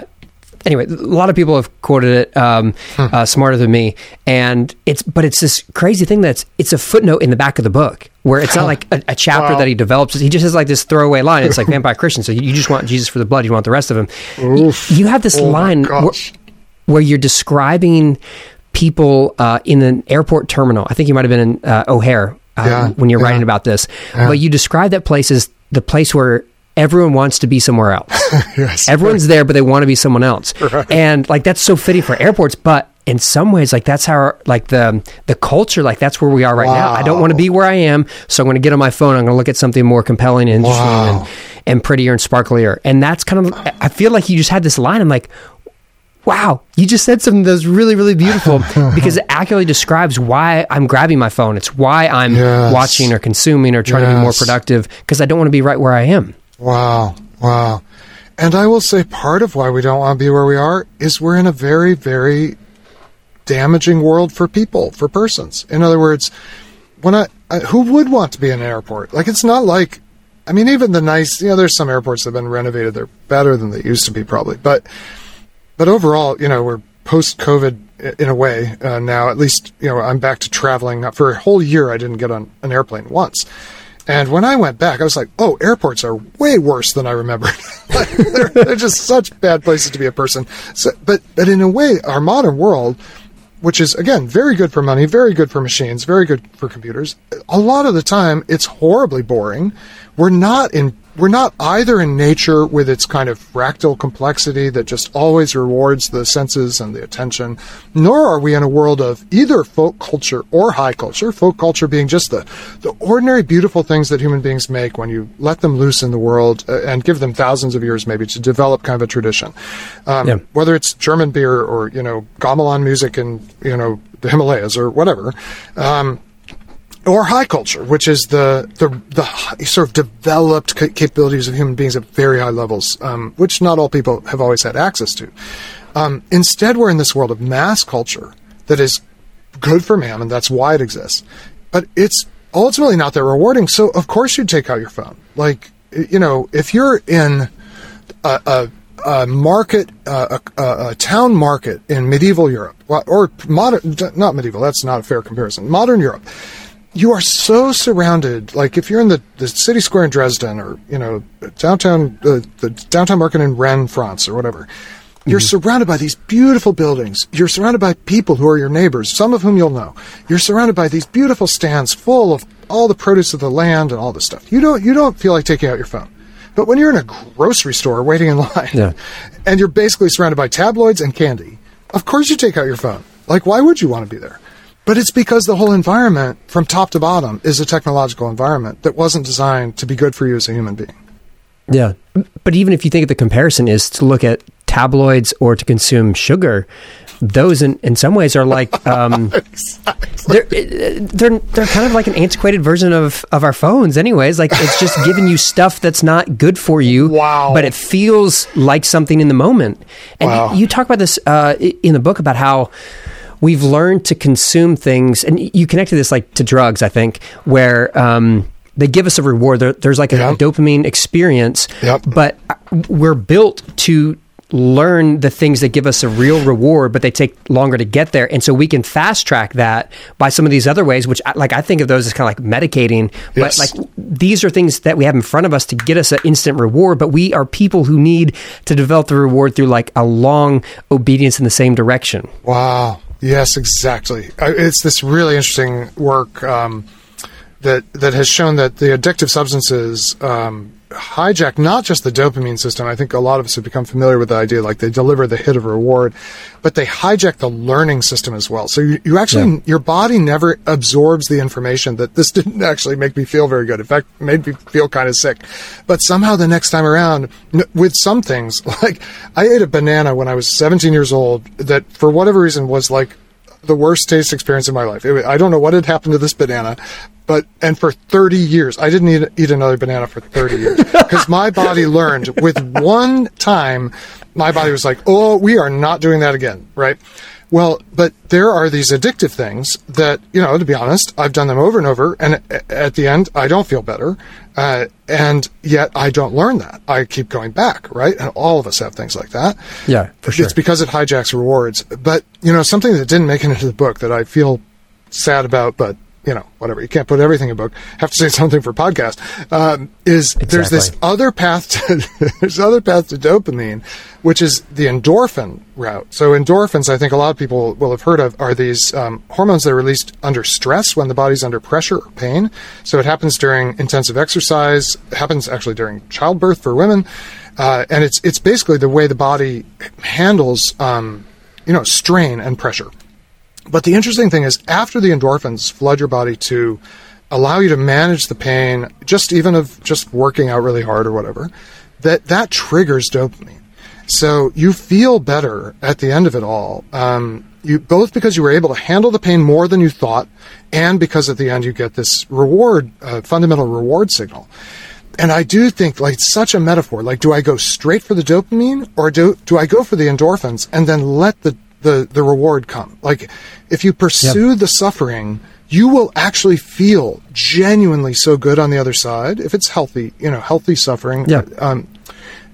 anyway. A lot of people have quoted it um, Hmm. uh, smarter than me, and it's but it's this crazy thing that's it's a footnote in the back of the book where it's not like a, a chapter Wow. that he develops. He just has like this throwaway line. It's like vampire Christian. So you, you just want Jesus for the blood. You want the rest of him. Oof. You have this Oh line where, where you're describing people uh, in an airport terminal. I think you might have been in uh, O'Hare uh, Yeah, when you're yeah. writing about this. Yeah. But you describe that place as the place where everyone wants to be somewhere else. yes. Everyone's there, but they want to be someone else. Right. And like that's so fitting for airports, but in some ways, like that's how our, like the the culture, like that's where we are right now. I don't want to be where I am, so I'm going to get on my phone. I'm going to look at something more compelling and interesting Wow. and, and prettier and sparklier. And that's kind of I feel like you just had this line. I'm like, wow, you just said something that was really, really beautiful because it accurately describes why I'm grabbing my phone. It's why I'm Yes. watching or consuming or trying to be more productive because I don't want to be right where I am. Wow. Wow. And I will say part of why we don't want to be where we are is we're in a very, very damaging world for people, for persons. In other words, when I, I who would want to be in an airport? Like it's not like I mean even the nice, you know, there's some airports that have been renovated, they're better than they used to be probably. But but overall, you know, we're post COVID in a way uh, now. At least, you know, I'm back to traveling. For a whole year, I didn't get on an airplane once. And when I went back, I was like, "Oh, airports are way worse than I remembered. They're, they're just such bad places to be a person." So, but but in a way, our modern world, which is again very good for money, very good for machines, very good for computers. A lot of the time, it's horribly boring. We're not in. We're not either in nature with its kind of fractal complexity that just always rewards the senses and the attention, nor are we in a world of either folk culture or high culture. Folk culture being just the, the ordinary beautiful things that human beings make when you let them loose in the world uh, and give them thousands of years maybe to develop kind of a tradition. Um, Yeah. whether it's German beer or you know gamelan music in you know the Himalayas or whatever. Um, or high culture, which is the the, the sort of developed capabilities of human beings at very high levels, um, which not all people have always had access to. Um, instead, we're in this world of mass culture that is good for man, and that's why it exists. But it's ultimately not that rewarding. So, of course, you'd take out your phone. Like, you know, if you're in a, a a market, a, a, town market in medieval Europe, or modern, not medieval, that's not a fair comparison, modern Europe, you are so surrounded. Like if you're in the, the city square in Dresden, or you know downtown uh, the downtown market in Rennes, France, or whatever, you're mm-hmm. surrounded by these beautiful buildings. You're surrounded by people who are your neighbors, some of whom you'll know. You're surrounded by these beautiful stands full of all the produce of the land and all this stuff. You don't you don't feel like taking out your phone. But when you're in a grocery store waiting in line, yeah. and you're basically surrounded by tabloids and candy, of course you take out your phone. Like, why would you want to be there? But it's because the whole environment, from top to bottom, is a technological environment that wasn't designed to be good for you as a human being. Yeah. But even if you think the comparison is to look at tabloids or to consume sugar, those in, in some ways are like um, exactly. they're they're they're kind of like an antiquated version of of our phones anyways like it's just giving you stuff that's not good for you wow but it feels like something in the moment and wow. you, you talk about this uh, in the book about how we've learned to consume things, and you connected this like to drugs, I think, where um, they give us a reward. There, there's like a, a, dopamine experience, yep. but we're built to learn the things that give us a real reward, but they take longer to get there. And so we can fast track that by some of these other ways, which like I think of those as kind of like medicating. Yes. But like these are things that we have in front of us to get us an instant reward, but we are people who need to develop the reward through like a long obedience in the same direction. Wow. Yes, exactly. It's this really interesting work um, that that has shown that the addictive substances um, hijack not just the dopamine system. I think a lot of us have become familiar with the idea like they deliver the hit of reward, but they hijack the learning system as well. So you, you actually, yeah. your body never absorbs the information that this didn't actually make me feel very good. In fact, made me feel kind of sick. But somehow the next time around, with some things, like I ate a banana when I was 17 years old that for whatever reason was like the worst taste experience in my life. It, I don't know what had happened to this banana, but and for 30 years i didn't eat, eat another banana for 30 years because my body learned with one time my body was like oh we are not doing that again right? Well but there are these addictive things that you know to be honest i've done them over and over and at the end i don't feel better uh, and yet i don't learn that. I keep going back right? And all of us have things like that. Yeah for sure. It's because it hijacks rewards. But you know something that didn't make it into the book that i feel sad about but you know, whatever. You can't put everything in book. Have to say something for podcast. Um, is exactly. there's this other path to there's other path to dopamine, which is the endorphin route. So endorphins, I think a lot of people will have heard of, are these um, hormones that are released under stress when the body's under pressure or pain. So it happens during intensive exercise. Happens actually during childbirth for women, uh, and it's it's basically the way the body handles um, you know strain and pressure. But the interesting thing is, after the endorphins flood your body to allow you to manage the pain, just even of just working out really hard or whatever, that that triggers dopamine. So you feel better at the end of it all. Um, you both because you were able to handle the pain more than you thought, and because at the end you get this reward, uh, fundamental reward signal. And I do think like such a metaphor. Like, do I go straight for the dopamine, or do do I go for the endorphins and then let the the the reward come. Like if you pursue yep. the suffering, you will actually feel genuinely so good on the other side if it's healthy, you know, healthy suffering. Yeah. Um,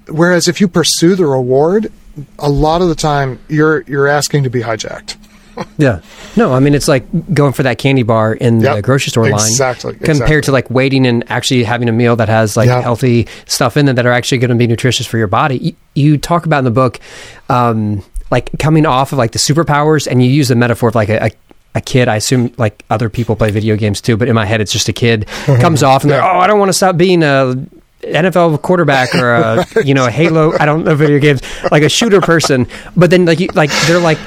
whereas if you pursue the reward, a lot of the time you're you're asking to be hijacked. yeah. No, I mean it's like going for that candy bar in the grocery store line. Exactly. Compared exactly. to like waiting and actually having a meal that has like yep. healthy stuff in it that are actually going to be nutritious for your body. You, you, talk about in the book um, like coming off of like the superpowers, and you use the metaphor of like a, a a kid, I assume like other people play video games too, but in my head it's just a kid comes off and they're, oh, I don't want to stop being a NFL quarterback or a right. you know a Halo. I don't know video games like a shooter person, but then like you, like they're like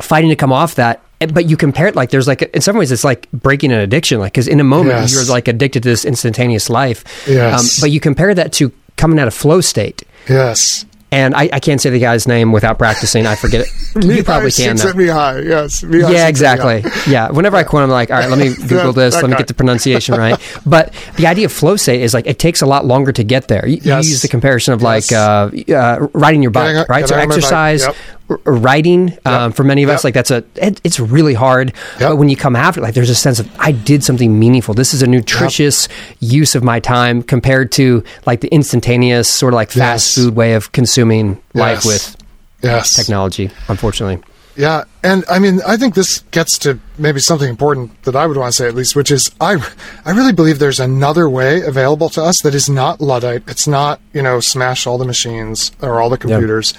fighting to come off that. But you compare it like there's like in some ways it's like breaking an addiction, like because in a moment yes. you're like addicted to this instantaneous life. Yes. Um, but you compare that to coming out of flow state. Yes and I, I can't say the guy's name without practicing. I forget it. you probably can. Though. at Mihai, yes. Mihai Yeah, exactly. Yeah. Whenever I quote, I'm like, all right, let me Google this. Let me guy. get the pronunciation right. But the idea of flow state is like it takes a lot longer to get there. You, you use the comparison of like uh, uh, riding your bike, on- right? So getting exercise, Yep. Writing um, for many of us, like that's a it, it's really hard. Yep. But when you come after, like there's a sense of I did something meaningful. This is a nutritious use of my time compared to like the instantaneous sort of like fast Yes. food way of consuming life Yes. with Yes. technology. Unfortunately. Yeah, and I mean, I think this gets to maybe something important that I would want to say at least, which is I, I really believe there's another way available to us that is not luddite. It's not you know smash all the machines or all the computers.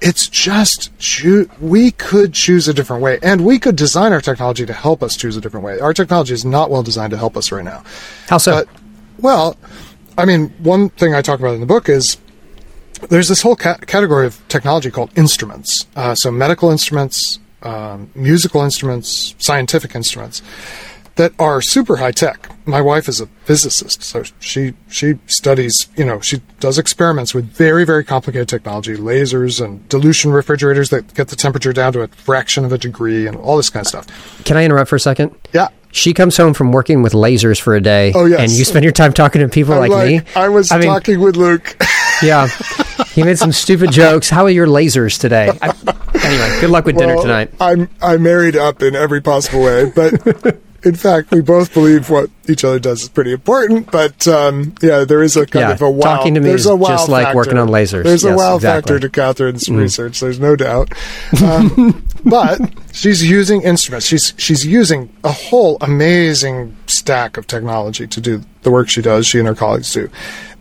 It's just choo- we could choose a different way, and we could design our technology to help us choose a different way. Our technology is not well designed to help us right now. How so? But, well, I mean, one thing I talk about in the book is there's this whole ca- category of technology called instruments. Uh, so medical instruments, um, musical instruments, scientific instruments that are super high tech. My wife is a physicist, so she she studies. You know, she does experiments with very very complicated technology, lasers and dilution refrigerators that get the temperature down to a fraction of a degree, and all this kind of stuff. Can I interrupt for a second? Yeah. She comes home from working with lasers for a day. Oh, yes. And you spend your time talking to people I'm like, me. I was I mean, talking with Luke. Yeah. He made some stupid jokes. How are your lasers today? I, anyway, good luck with dinner tonight. I'm I married up in every possible way, but in fact, we both believe what each other does is pretty important. But um, yeah, there is a kind Yeah, of a wow. talking to me there's is a wow just like factor. working on lasers. There's a wow exactly. factor to Catherine's Mm. research. There's no doubt. Um, but she's using instruments. She's she's using a whole amazing stack of technology to do the work she does. She and her colleagues do,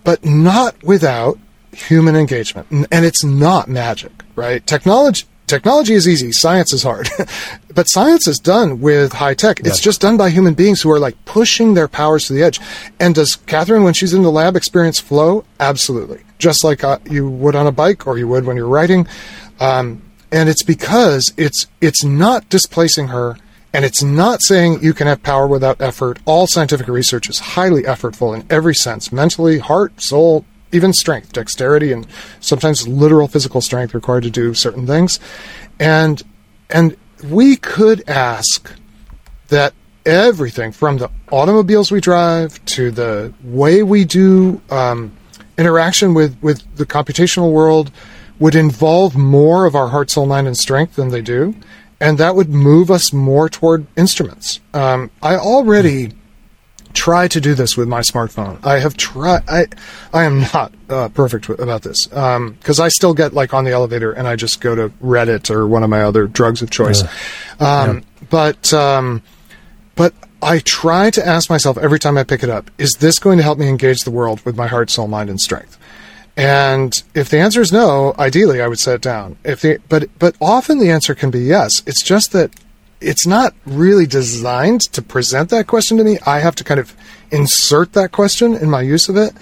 but not without human engagement. And it's not magic, right? Technology technology is easy, science is hard. but science is done with high tech. It's just done by human beings who are like pushing their powers to the edge. And does Catherine, when she's in the lab, experience flow? Absolutely. Just like uh, you would on a bike or you would when you're writing. Um, and it's because it's it's not displacing her and it's not saying you can have power without effort. All scientific research is highly effortful in every sense mentally, heart, soul, even strength, dexterity, and sometimes literal physical strength required to do certain things. And, and we could ask that everything from the automobiles we drive to the way we do um, interaction with, with the computational world would involve more of our heart, soul, mind, and strength than they do. And that would move us more toward instruments. Um, I already try to do this with my smartphone. I have tried. I I am not uh, perfect about this because I still get like on the elevator and I just go to Reddit or one of my other drugs of choice. Um, But um, but I try to ask myself every time I pick it up: Is this going to help me engage the world with my heart, soul, mind, and strength? And if the answer is no, ideally I would set it down. If the, but but often the answer can be yes. It's just that it's not really designed to present that question to me. I have to kind of insert that question in my use of it.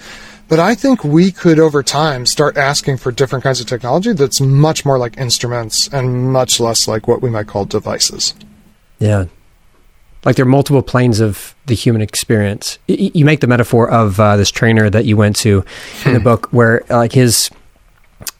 But I think we could over time start asking for different kinds of technology that's much more like instruments and much less like what we might call devices. Yeah. Like there are multiple planes of the human experience. Y- you make the metaphor of uh, this trainer that you went to in Hmm. the book, where uh, like his,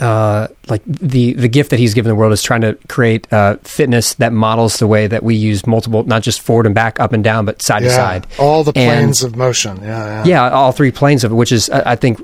uh, like the the gift that he's given the world is trying to create uh, fitness that models the way that we use multiple, not just forward and back, up and down, but side to side. all the And- planes of motion. Yeah, yeah. Yeah, all three planes of it, which is I, I think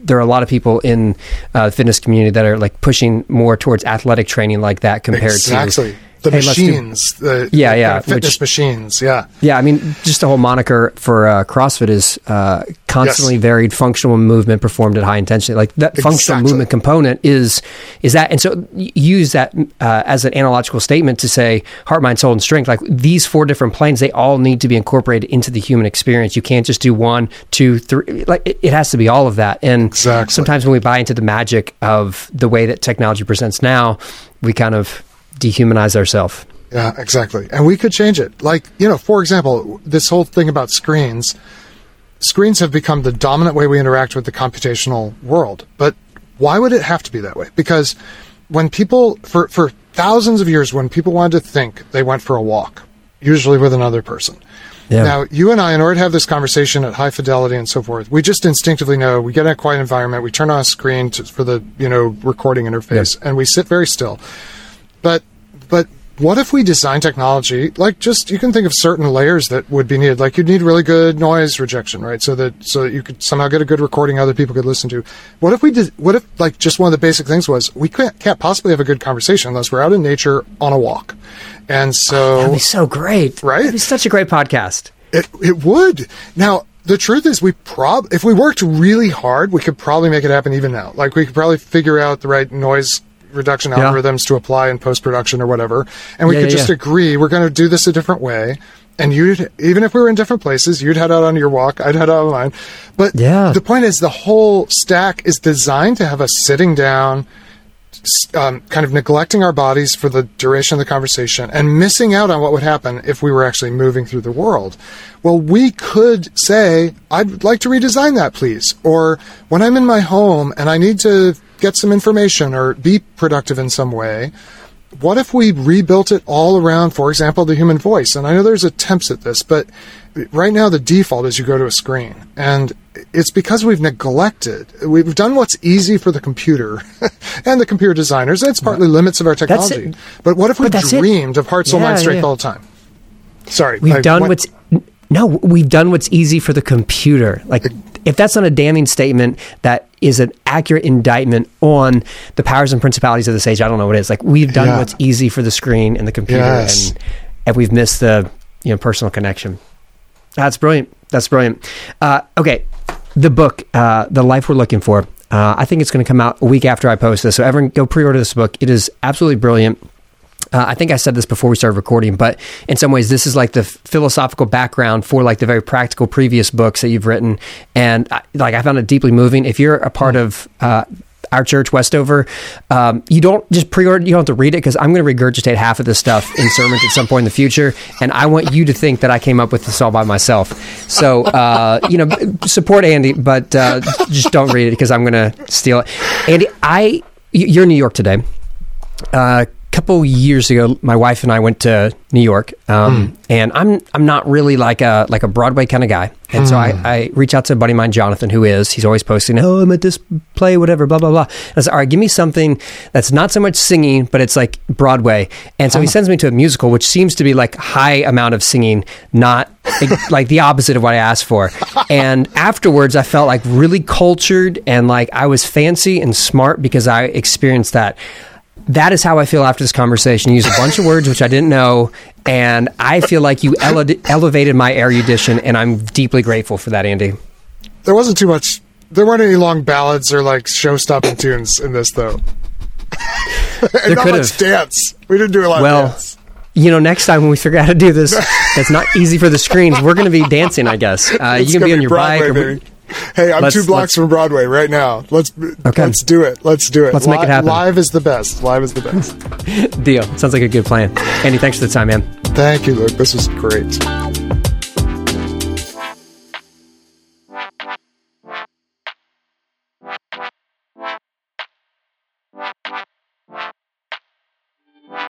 there are a lot of people in uh, the fitness community that are like pushing more towards athletic training like that compared exactly. to The hey, let's do- machines. The, Yeah, the yeah, of fitness which- machines. Yeah. Yeah, I mean, just the whole moniker for uh, CrossFit is uh, constantly Yes. varied functional movement performed at high intensity. Like that functional movement component is is that, and so use that uh, as an analogical statement to say heart, mind, soul, and strength. Like these four different planes, they all need to be incorporated into the human experience. You can't just do one, two, three. Like it, it has to be all of that. And Exactly. sometimes when we buy into the magic of the way that technology presents now, we kind of dehumanize ourselves. Yeah, exactly. And we could change it. Like, you know, for example, this whole thing about screens, screens have become the dominant way we interact with the computational world. But why would it have to be that way? Because when people, for, for thousands of years, when people wanted to think, they went for a walk, usually with another person. Yeah. Now, you and I, in order to have this conversation at high fidelity and so forth, we just instinctively know we get in a quiet environment, we turn on a screen to, for the you know recording interface, and we sit very still. But but what if we design technology like just you can think of certain layers that would be needed like you'd need really good noise rejection right so that so that you could somehow get a good recording other people could listen to what if we did what if like just one of the basic things was we can't, can't possibly have a good conversation unless we're out in nature on a walk and so oh, That'd be so great. Right? It'd be such a great podcast. it, it would. Now, the truth is, we prob if we worked really hard, we could probably make it happen even now. Like we could probably figure out the right noise reduction Yeah. algorithms to apply in post production or whatever, and we Yeah, could yeah, just agree we're going to do this a different way. And you'd even if we were in different places, you'd head out on your walk, I'd head out on mine. But Yeah. the point is, the whole stack is designed to have us sitting down, um, kind of neglecting our bodies for the duration of the conversation and missing out on what would happen if we were actually moving through the world. Well, we could say, I'd like to redesign that, please. Or when I'm in my home and I need to get some information or be productive in some way, what if we rebuilt it all around, for example, the human voice? And I know there's attempts at this, but right now the default is you go to a screen. And it's because we've neglected, we've done what's easy for the computer and the computer designers. It's partly limits of our technology. But what if we that's it. dreamed of heart, soul, mind, Yeah, strength yeah. all the time? Sorry. We've I done went- what's no, we've done what's easy for the computer. Like if that's not a damning statement that is an accurate indictment on the powers and principalities of this age, I don't know what it is. Like we've done Yeah. what's easy for the screen and the computer Yes. and and we've missed the you know personal connection. That's brilliant. That's brilliant. Uh, okay, the book, uh, The Life We're Looking For. Uh, I think it's going to come out a week after I post this. So everyone go pre-order this book. It is absolutely brilliant. Uh, I think I said this before we started recording, but in some ways, this is like the philosophical background for like the very practical previous books that you've written, and I, like I found it deeply moving. If you're a part of uh, our church, Westover, um, you don't just pre-order. You don't have to read it because I'm going to regurgitate half of this stuff in sermons at some point in the future, and I want you to think that I came up with this all by myself. So uh, you know, support Andy, but uh, just don't read it because I'm going to steal it. Andy, I you're in New York today a couple years ago, my wife and I went to New York, um, hmm. and I'm I'm not really like a like a Broadway kind of guy, and so I, hmm. I reach out to a buddy of mine, Jonathan, who is he's always posting, oh, I'm at this play, whatever, blah blah blah. And I said, all right, give me something that's not so much singing, but it's like Broadway, and so he uh-huh. sends me to a musical, which seems to be like high amount of singing, not like the opposite of what I asked for. And afterwards, I felt like really cultured and like I was fancy and smart because I experienced that that is how I feel after this conversation. You used a bunch of words which I didn't know, and I feel like you ele- elevated my erudition, and I'm deeply grateful for that, Andy. There wasn't too much. There weren't any long ballads or like show-stopping tunes in this, though. and There not could much dance. We didn't do a lot Well, of dance. You know, next time when we figure out how to do this, that's not easy for the screens. We're going to be dancing, I guess. Uh, you can gonna be on your Broadway, bike. Or. Hey, I'm Let's- two blocks from Broadway right now. Let's Okay. let's do it. Let's do it. Let's make it happen. Live is the best. Live is the best. deal. Sounds like a good plan. Andy, thanks for the time, man. Thank you, Luke. This was great.